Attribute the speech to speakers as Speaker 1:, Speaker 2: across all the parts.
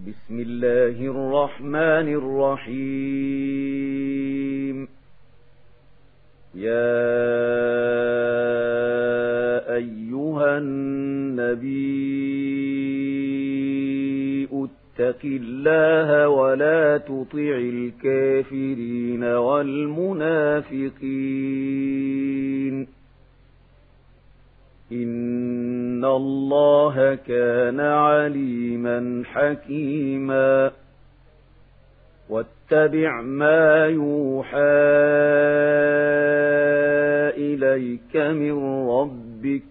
Speaker 1: بسم الله الرحمن الرحيم يا أيها النبي اتق الله ولا تطع الكافرين والمنافقين إن الله كان عليما حكيما واتبع ما يوحى إليك من ربك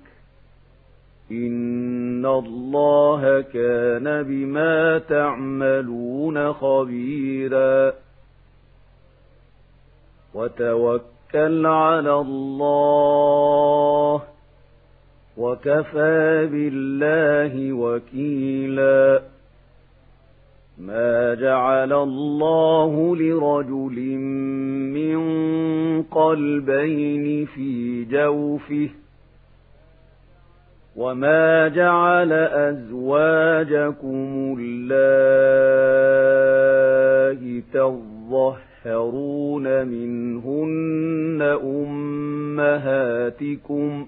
Speaker 1: إن الله كان بما تعملون خبيرا وتوكل على الله وكفى بالله وكيلا ما جعل الله لرجل من قلبين في جوفه وما جعل أزواجكم الله تظهرون منهن أمهاتكم ۖ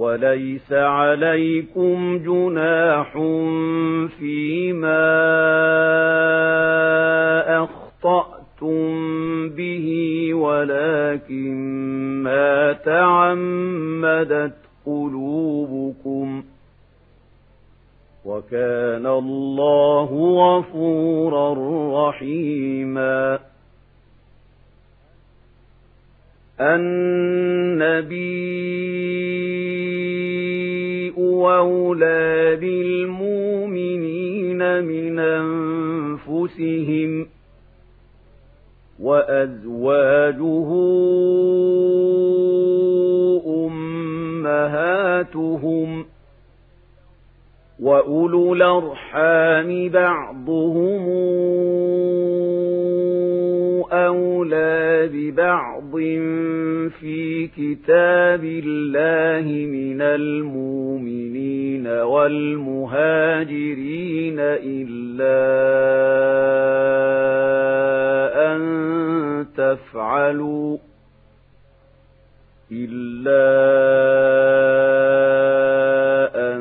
Speaker 1: وليس عليكم جناح فيما أخطأتم به ولكن ما تعمدت قلوبكم وكان الله غفورا رحيما النبي أولى بالمؤمنين من أنفسهم وأزواجه أمهاتهم وأولو الأرحام بعضهم أولى ببعض حظ في كتاب الله من المؤمنين والمهاجرين إلا أن تفعلوا إلا أن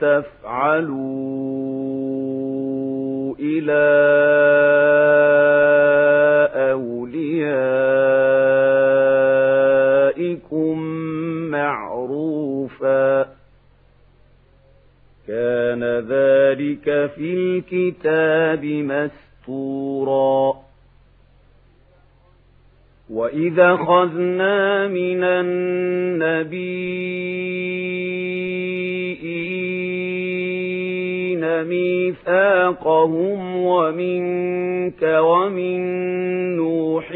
Speaker 1: تفعلوا إلى ذلك في الكتاب مسطورا وإذا خذنا من النبي الذين ميثاقهم ومنك ومن نوح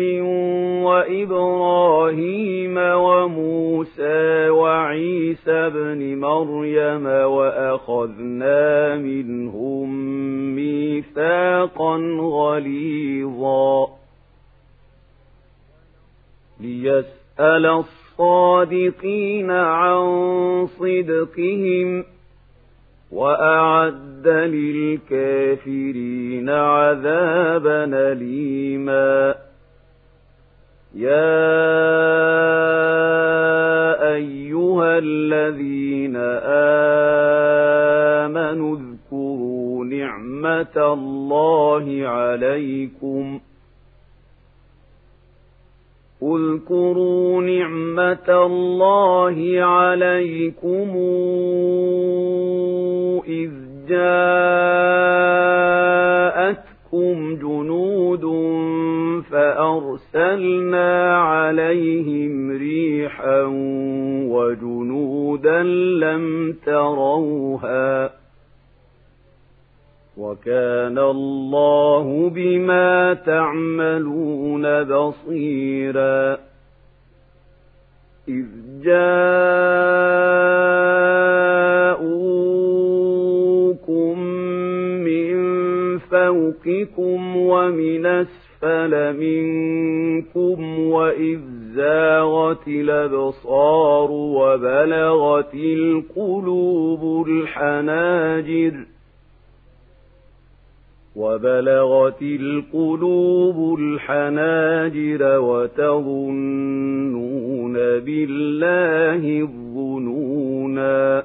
Speaker 1: وإبراهيم وموسى وعيسى بن مريم وأخذنا منهم ميثاقا غليظا ليسأل الصادقين عن صدقهم ۖ وأعد للكافرين عذابا أليما يا أيها الذين آمنوا اذكروا نعمة الله عليكم اذكروا نعمة الله عليكم إذ جاءتكم جنود فأرسلنا عليهم ريحا وجنودا لم تروها وكان الله بما تعملون بصيرا إذ جاءتكم فوقكم ومن أسفل منكم وإذ زاغت الأبصار وبلغت القلوب الحناجر وبلغت القلوب الحناجر وتظنون بالله الظنونا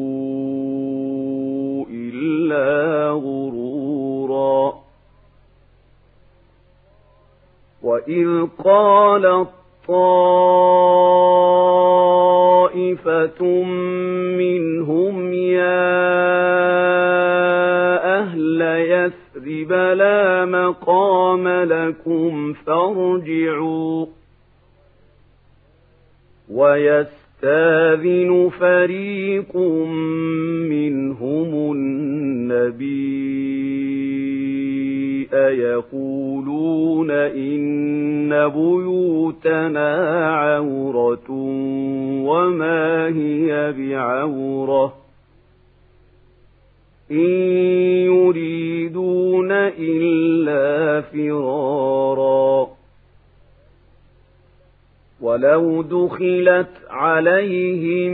Speaker 1: غرورا وإذ قال طائفة منهم يا أهل يثرب لا مقام لكم فارجعوا ويس يستاذن فريق منهم النبي أيقولون إن بيوتنا عورة وما هي بعورة إن يريدون إلا فرارا ولو دخلت عليهم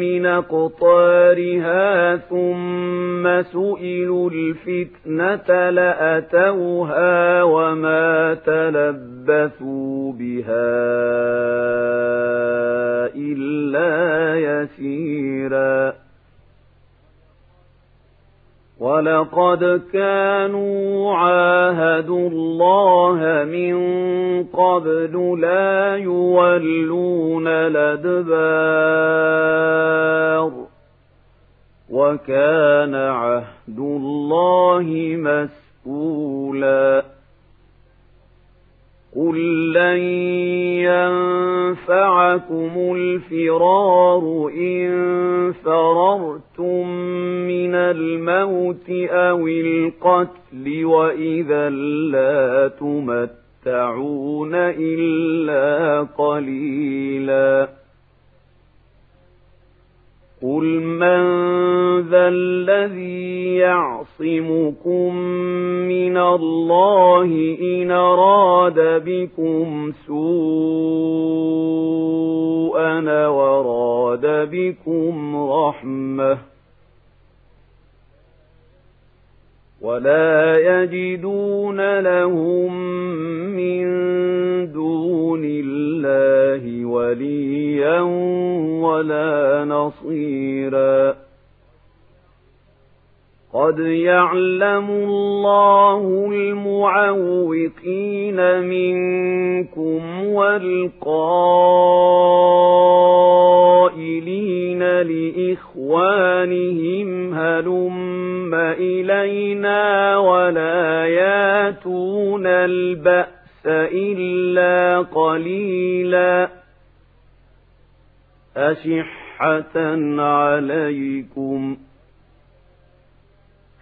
Speaker 1: من أقطارها ثم سئلوا الفتنة لأتوها وما تلبثوا بها إلا يسيراً ولقد كانوا عاهدوا الله من قبل لا يولون الأدبار وكان عهد الله مسؤولا قل لن ينفعكم الفرار إن فررتم من الموت أو القتل وإذا لا تمتعون إلا قليلا قل من ذا الذي يعصي يعصمكم من الله إن أراد بكم سوءا وراد بكم رحمة ولا يجدون لهم من دون الله وليا ولا نصيراً قد يعلم الله المعوقين منكم والقائلين لإخوانهم هلم إلينا ولا ياتون البأس إلا قليلا أشحة عليكم ۖ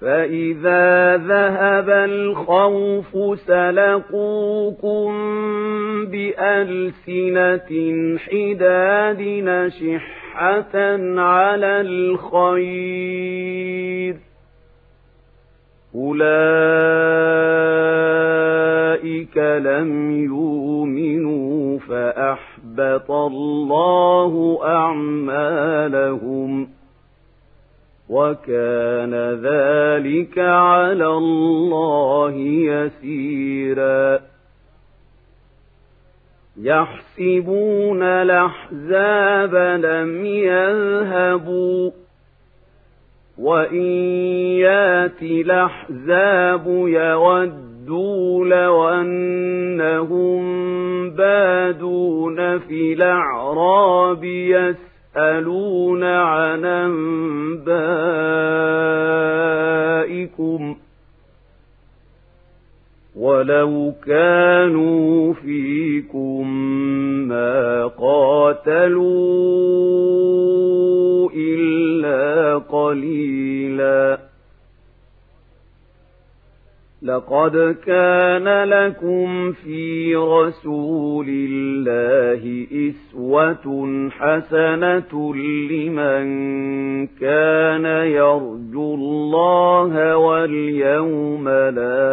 Speaker 1: فإذا ذهب الخوف سلقوكم بألسنة حداد نشحة على الخير أولئك لم يؤمنوا فأحبط الله أعمالهم ۖ وكان ذلك على الله يسيرا يحسبون الأحزاب لم يذهبوا وإن ياتي الأحزاب يودوا لو أنهم بادون في الأعراب يسيرا يسألون عن أنبائكم ولو كانوا فيكم ما قاتلوا إلا قليلاً لقد كان لكم في رسول الله إسوة حسنة لمن كان يرجو الله واليوم الآخر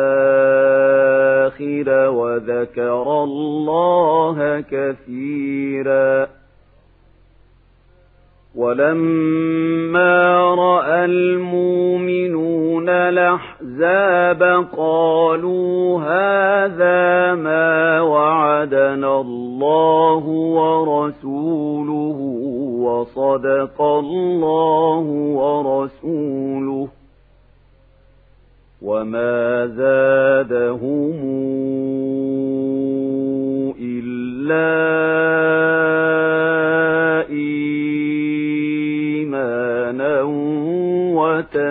Speaker 1: وذكر الله كثيراً وَلَمَّا رَأَى الْمُؤْمِنُونَ الْأَحْزَابَ قَالُوا هَذَا مَا وَعَدَنَا اللَّهُ وَرَسُولُهُ وَصَدَقَ اللَّهُ وَرَسُولُهُ وَمَا زَادَهُمْ إِلَّا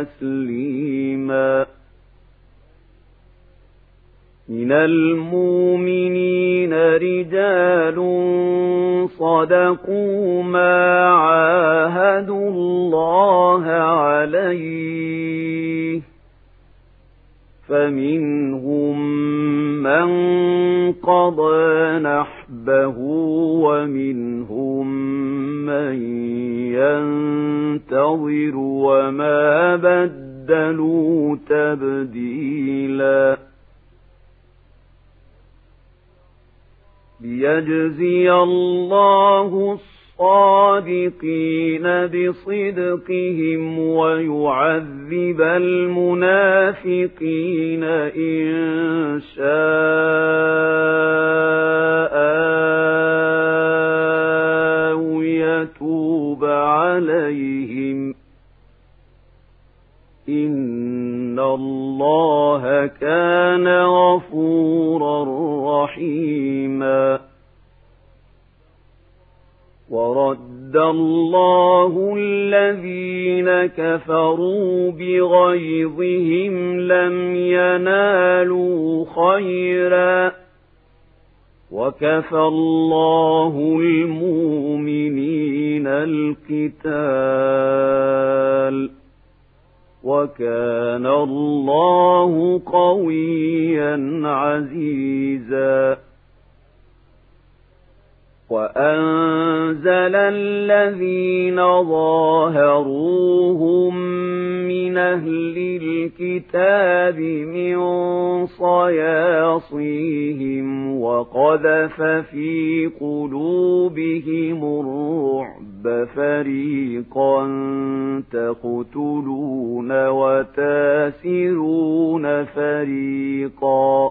Speaker 1: تسليما من المؤمنين رجال صدقوا ما عاهدوا الله عليه فمنهم من قضى نحبه ومنهم من ينتظر وما فبدلوا تبديلا ليجزي الله الصادقين بصدقهم كفروا بغيظهم لم ينالوا خيرا وكفى الله المؤمنين القتال وكان الله قويا عزيزا وأنزل الذين ظاهروهم من أهل الكتاب من صياصيهم وقذف في قلوبهم الرعب فريقا تقتلون وتاسرون فريقا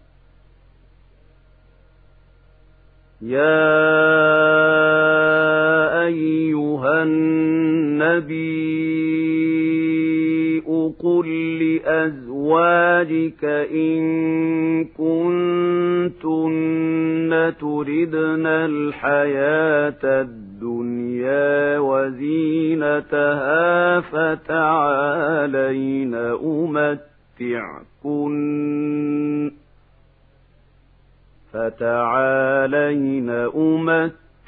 Speaker 1: يا أيها النبي قل لأزواجك إن كنتن تردن الحياة الدنيا وزينتها فتعالين أمتعن فَتَعَالَيْنَ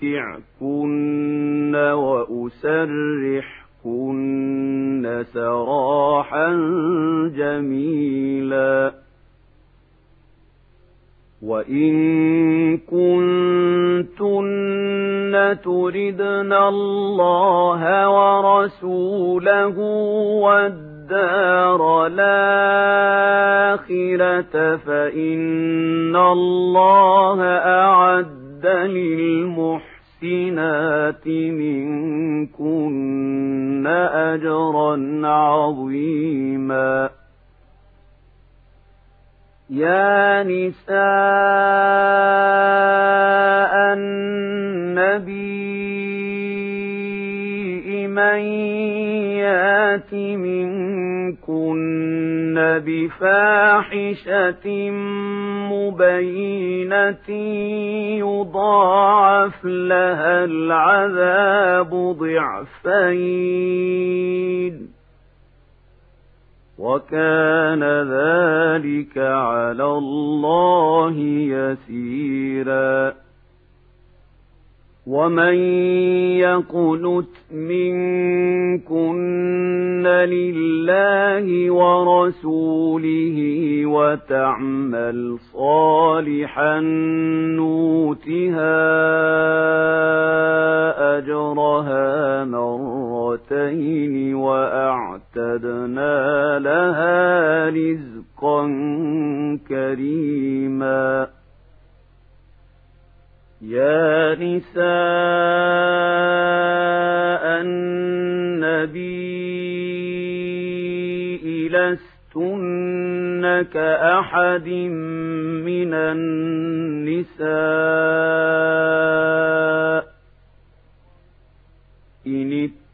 Speaker 1: أُمَتِّعْكُنَّ وَأُسَرِّحْكُنَّ سَرَاحًا جَمِيلًا وَإِن كُنتُنَّ تُرِدْنَ اللَّهَ وَرَسُولَهُ ود الدار الآخرة فإن الله أعد للمحسنات منكن أجرا عظيما يا نساء النبي من يات منكن بفاحشة مبينة يضاعف لها العذاب ضعفين وكان ذلك على الله يسيراً ومن يقنت منكن لله ورسوله وتعمل صالحا نوتها اجرها مرتين واعتدنا لها رزقا كريما يا نساء النبي لستن كأحد من النساء إن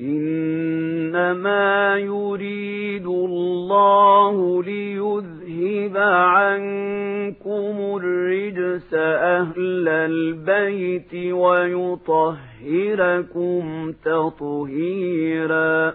Speaker 1: إنما يريد الله ليذهب عنكم الرجس أهل البيت ويطهركم تطهيراً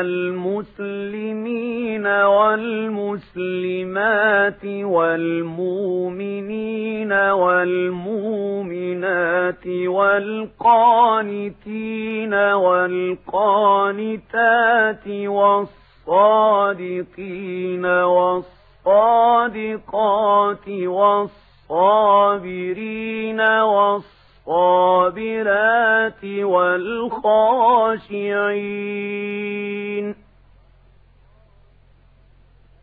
Speaker 1: المسلمين والمسلمات والمؤمنين والمؤمنات والقانتين والقانتات والصادقين والصادقات والصابرين والصابرين الصابرات والخاشعين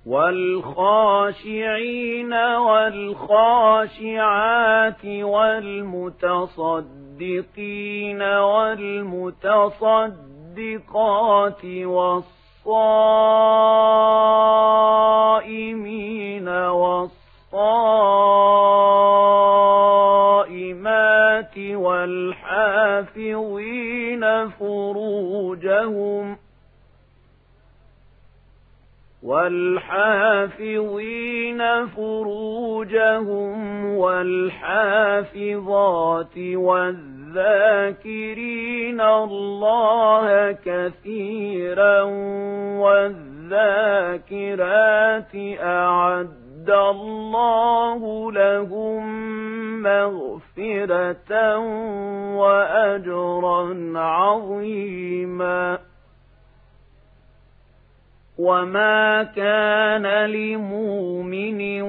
Speaker 1: والخاشعين والخاشعات والمتصدقين والمتصدقات والصائمين والصائمين الصائمات والحافظين فروجهم والحافظين فروجهم والحافظات والذاكرين الله كثيرا والذاكرات أعد أعد الله لهم مغفرة وأجرا عظيما وما كان لمؤمن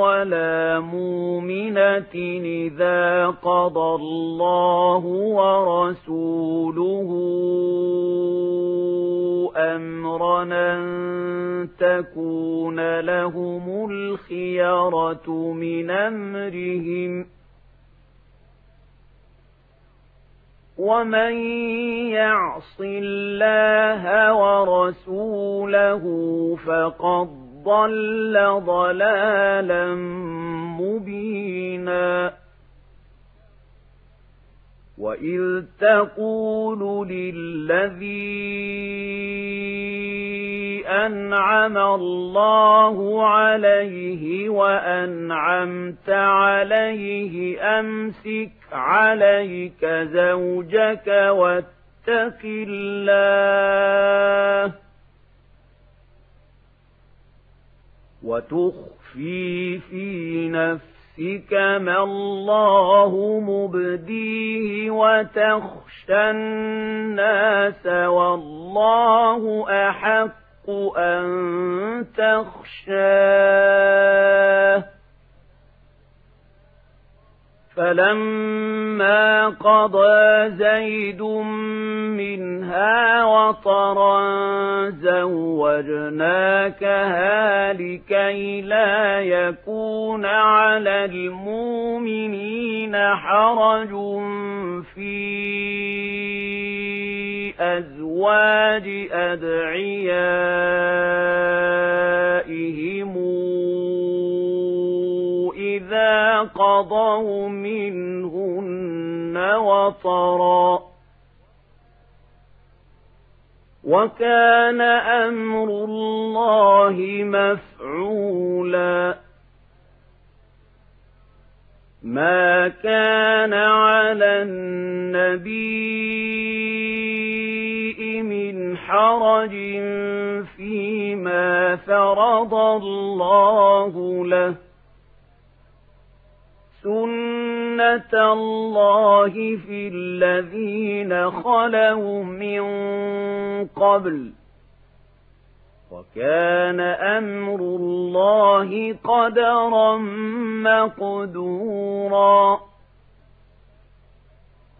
Speaker 1: ولا مؤمنة إذا قضى الله ورسوله أمرا أن تكون لهم الخيرة من أمرهم ومن يعص الله ورسوله فقد ضل ضلالا مبيناً وإذ تقول للذي أنعم الله عليه وأنعمت عليه أمسك عليك زوجك واتق الله وتخفي في نفسك نفسك ما الله مبديه وتخشى الناس والله أحق أن تخشاه فَلَمَّا قَضَى زَيْدٌ مِنْهَا وَطَرًا زَوَّجْنَاكَهَا لِكَيْ لَا يَكُونَ عَلَى الْمُؤْمِنِينَ حَرَجٌ فِي أَزْوَاجِ أَدْعِيَائِهِمُ إذا قضوا منهن وطرا وكان أمر الله مفعولا ما كان على النبي من حرج فيما فرض الله له سُنَّةَ اللَّهِ فِي الَّذِينَ خَلَوْا مِن قَبْلُ وَكَانَ أَمْرُ اللَّهِ قَدَرًا مَّقْدُورًا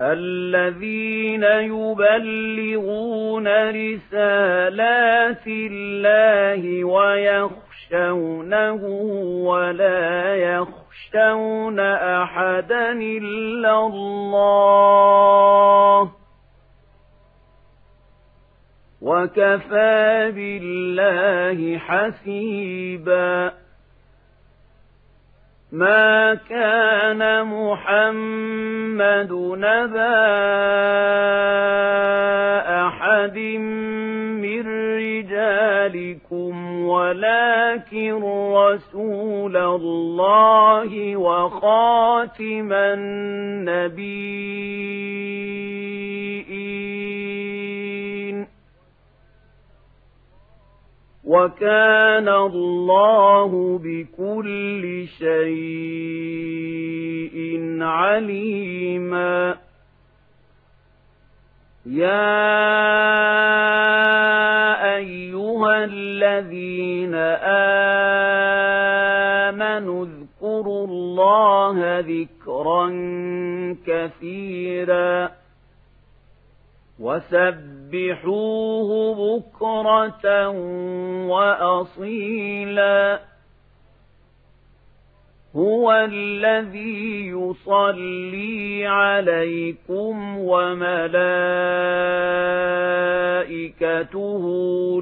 Speaker 1: الَّذِينَ يُبَلِّغُونَ رِسَالَاتِ اللَّهِ وَيَخْشَوْنَهُ وَلَا يخشونه تخشون أحدا إلا الله وكفى بالله حسيبا ما كان محمد نبا أحد من رجالكم ولكن رسول الله وخاتم النبيين وكان الله بكل شيء عليماً يا أيها الذين آمنوا اذكروا الله ذكرا كثيرا وسبحوه بكرة وأصيلا هو الذي يصلي عليكم وملائكته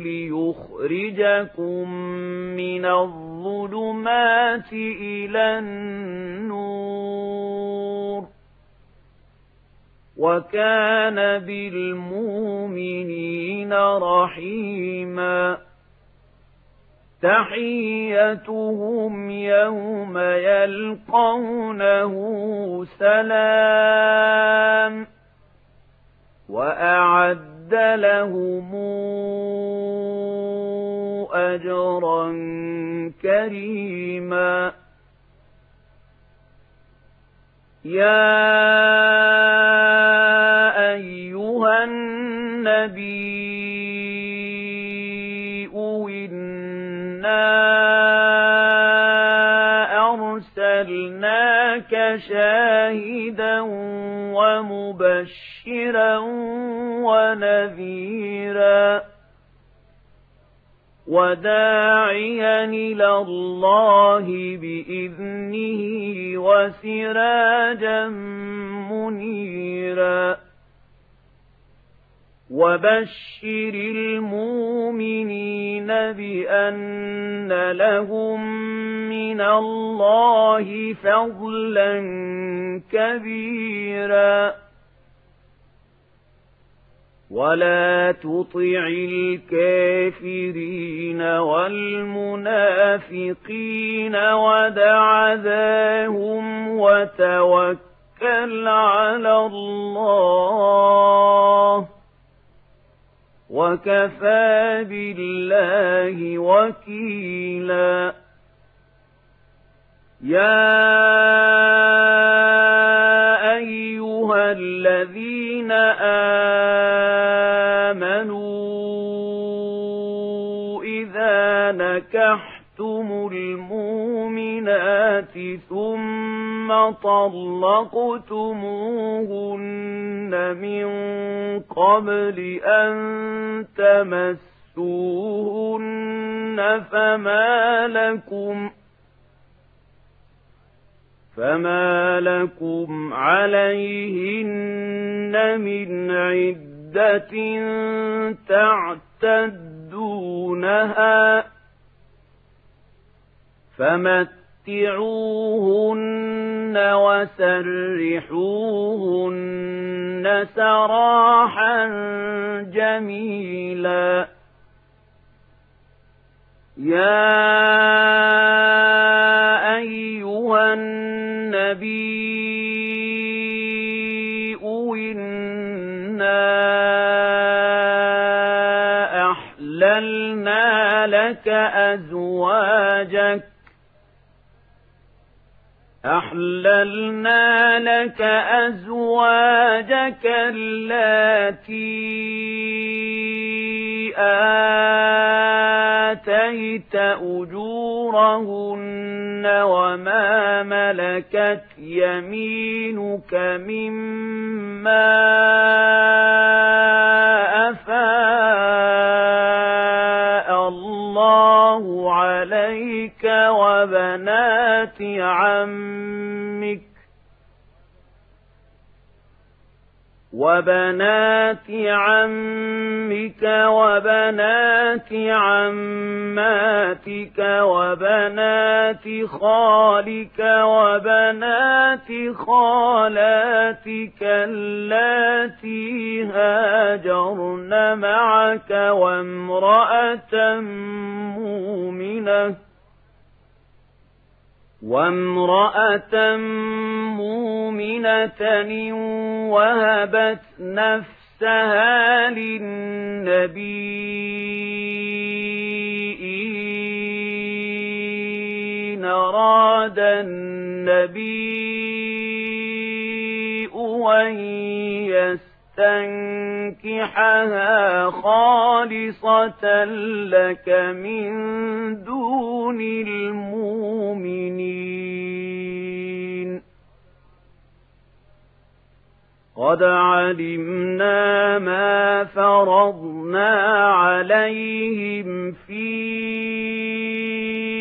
Speaker 1: ليخرجكم من الظلمات إلى النور وكان بالمؤمنين رحيماً تحيتهم يوم يلقونه سلام وأعد لهم أجرا كريما يا أيها النبي شاهدا ومبشرا ونذيرا وداعيا إلى الله بإذنه وسراجا منيرا وبشر المؤمنين بأن لهم من الله فضلا كبيرا ولا تطع الكافرين والمنافقين ودع ذاهم وتوكل على الله وكفى بالله وكيلا يا أيها الذين آمنوا إذا نكحتم المؤمنين الْمُؤْمِنَاتِ ثُمَّ طَلَّقْتُمُوهُنَّ مِنْ قَبْلِ أَنْ تَمَسُّوهُنَّ فَمَا لَكُمْ فَمَا لَكُمْ عَلَيْهِنَّ مِنْ عِدَّةٍ تعتدونها فمت متعوهن وسرحوهن سراحا جميلا يا أيها النبي إنا أحللنا لك أزواجك أحللنا لك أزواجك التي آتيت أجورهن وما ملكت يمينك مما عليك وبنات عمك وبنات عمك وبنات عماتك وبنات خالك وبنات خالاتك اللاتي هاجرن معك وامرأة مؤمنة وامرأة مؤمنة وهبت نفسها للنبي إن أراد النبي أن يسر تنكحها خالصة لك من دون المؤمنين قد علمنا ما فرضنا عليهم فيه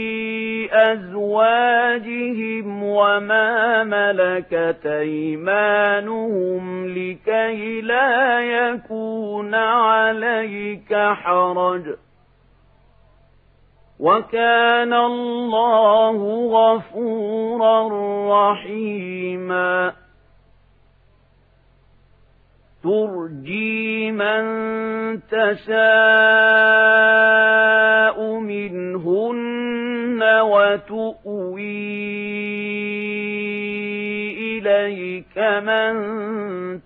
Speaker 1: بأزواجهم وما ملكت أيمانهم لكي لا يكون عليك حرج وكان الله غفورا رحيما ترجي من تشاء منهن وتؤوي إليك من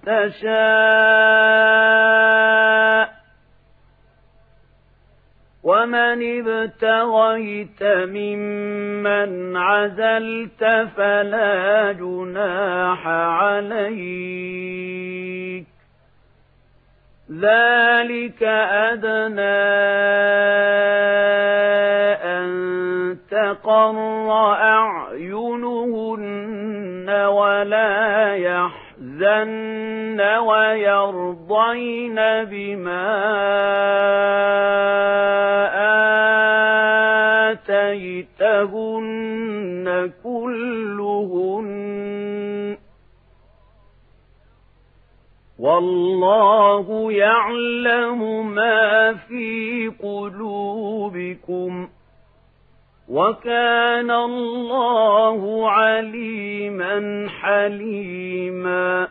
Speaker 1: تشاء ومن ابتغيت ممن عزلت فلا جناح عليك ذلك أدنى أن تقر أعينهن ولا يحزن ويرضين بما آتيتهن كلهن والله يعلم ما في قلوبكم وكان الله عليما حليما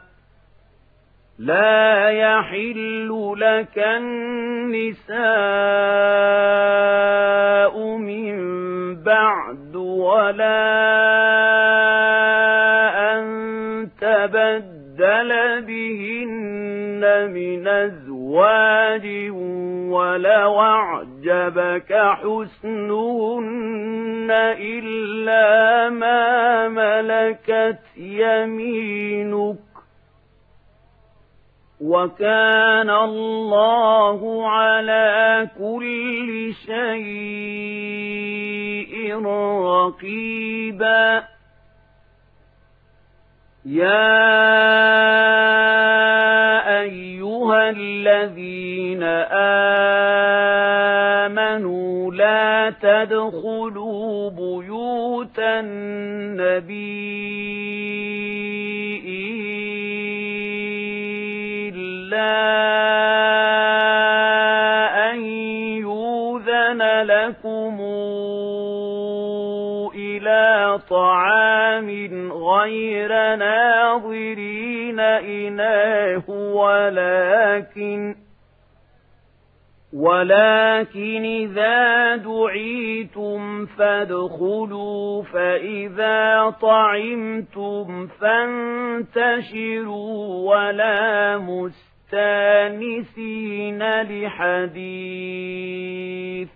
Speaker 1: لا يحل لك النساء من بعد ولا أن تبدل بهن من أزواج ولو أعجبك أعجبك حسنهن إلا ما ملكت يمينك وكان الله على كل شيء رقيبا يا أيها الذين آمنوا آمنوا لا تدخلوا بيوت النبي إلا أن يوذن لكم إلى طعام غير ناظرين إناه ولكن ولكن إذا دعيتم فادخلوا فإذا طعمتم فانتشروا ولا مستانسين لحديث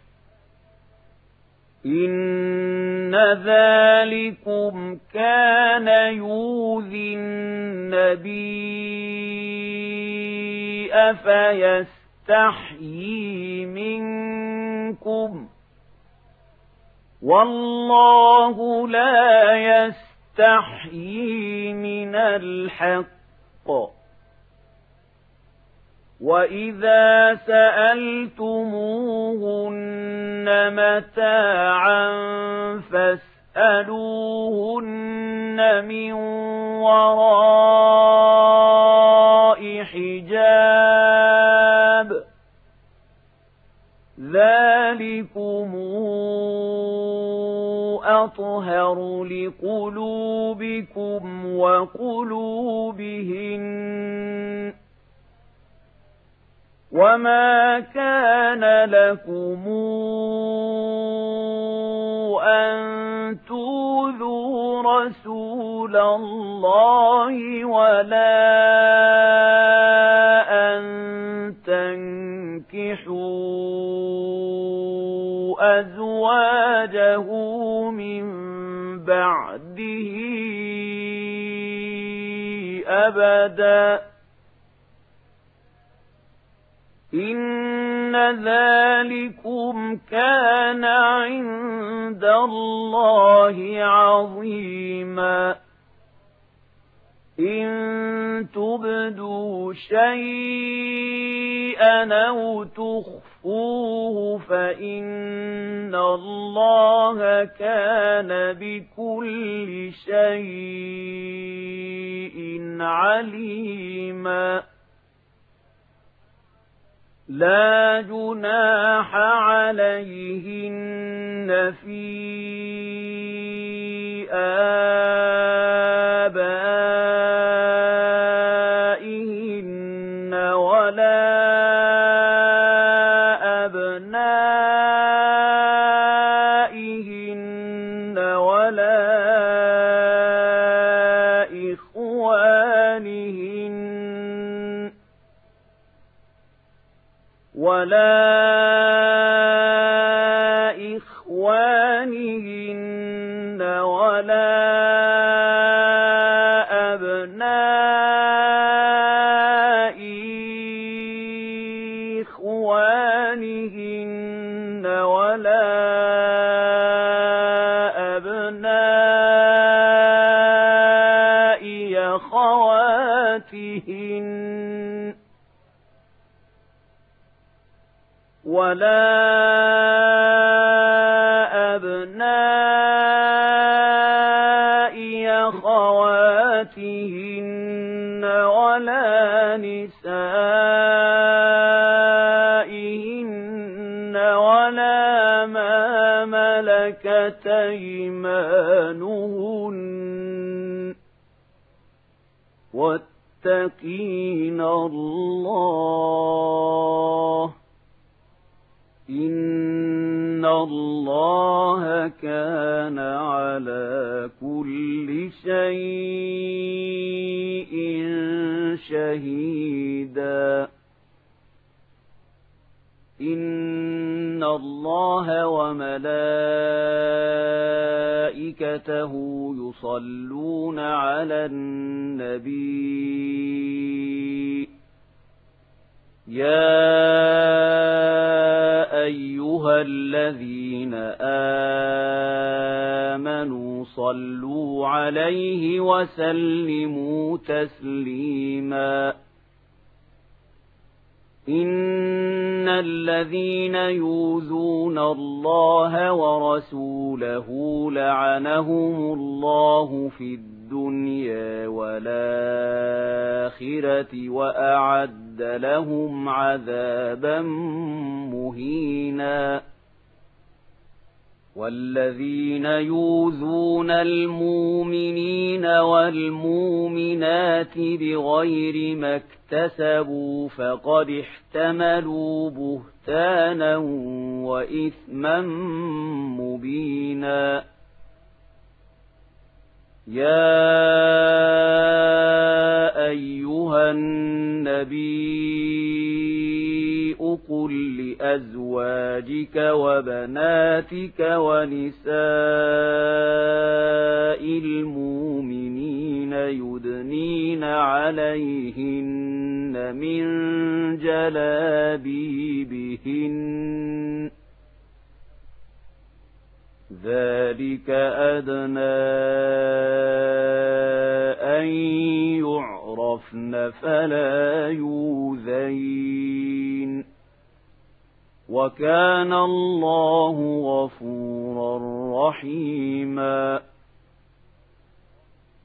Speaker 1: إن ذلكم كان يوذي النبي أفيس يستحيي منكم والله لا يستحيي من الحق وإذا سألتموهن متاعا فاسألوهن من وراء حجاب ذلكم أطهر لقلوبكم وقلوبهن وما كان لكم أن تؤذوا رسول الله ولا أزواجه من بعده أبدا إن ذلكم كان عند الله عظيما إن تبدوا شيئا أو تخفوا فَاحْكُوهُ فَإِنَّ اللَّهَ كَانَ بِكُلِّ شَيْءٍ عَلِيمًا لا جناح عليهن في آبائهن النبي يا أيها الذين آمنوا صلوا عليه وسلموا تسليما إن الذين يوذون الله ورسوله لعنهم الله في الدنيا الدنيا والآخرة وأعد لهم عذابا مهينا والذين يوذون المؤمنين والمؤمنات بغير ما اكتسبوا فقد احتملوا بهتانا وإثما مبيناً يا أيها النبي قل لأزواجك وبناتك ونساء المؤمنين يدنين عليهن من جلابيبهن ذلك أدنى أن يعرفن فلا يوذين وكان الله غفورا رحيماً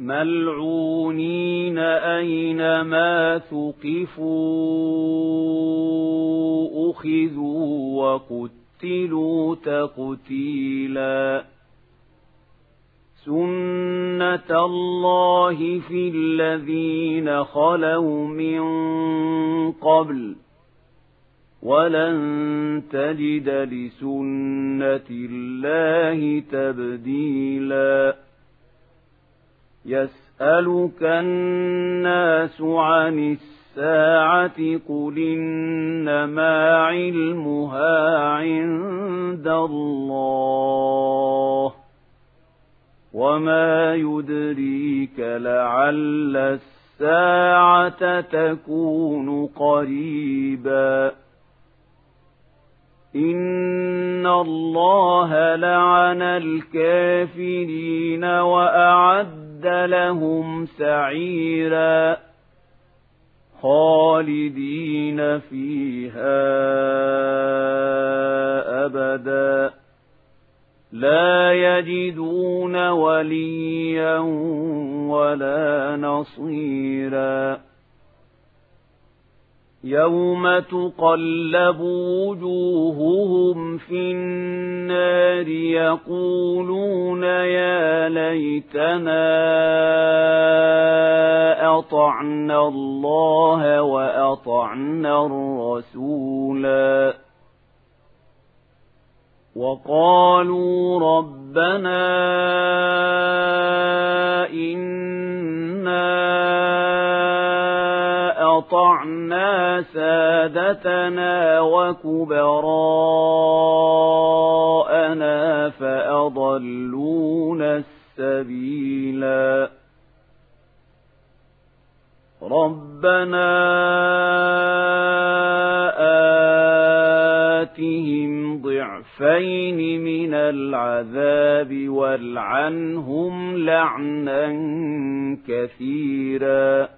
Speaker 1: ملعونين أينما ثقفوا أخذوا وقتلوا تقتيلا سنة الله في الذين خلوا من قبل ولن تجد لسنة الله تبديلاً يسألك الناس عن الساعة قل إنما علمها عند الله وما يدريك لعل الساعة تكون قريباً إن الله لعن الكافرين وأعد أعد لهم سعيرا خالدين فيها أبدا لا يجدون وليا ولا نصيرا يوم تقلب وجوههم في النار يقولون يا ليتنا أطعنا الله وأطعنا الرسولا وقالوا ربنا إِنَّا أطعنا سادتنا وكبراءنا فأضلونا السبيلا ربنا آتهم ضعفين من العذاب والعنهم لعنا كثيراً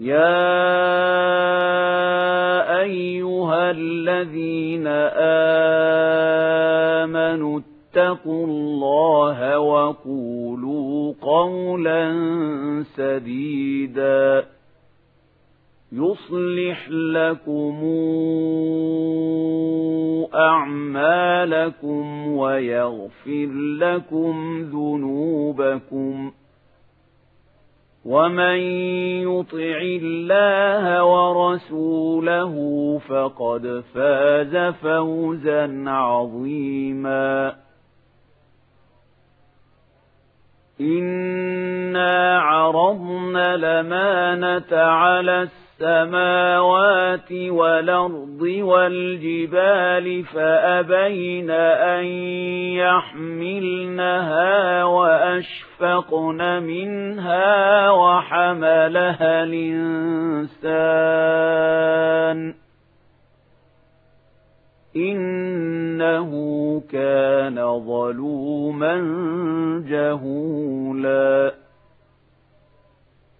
Speaker 1: يا أيها الذين آمنوا اتقوا الله وقولوا قولا سديدا يصلح لكم أعمالكم ويغفر لكم ذنوبكم ومن يطع الله ورسوله فقد فاز فوزا عظيما انا عرضنا لمانه على السماء السماوات والأرض والجبال فأبين أن يحملنها وأشفقن منها وحملها الإنسان إنه كان ظلوما جهولاً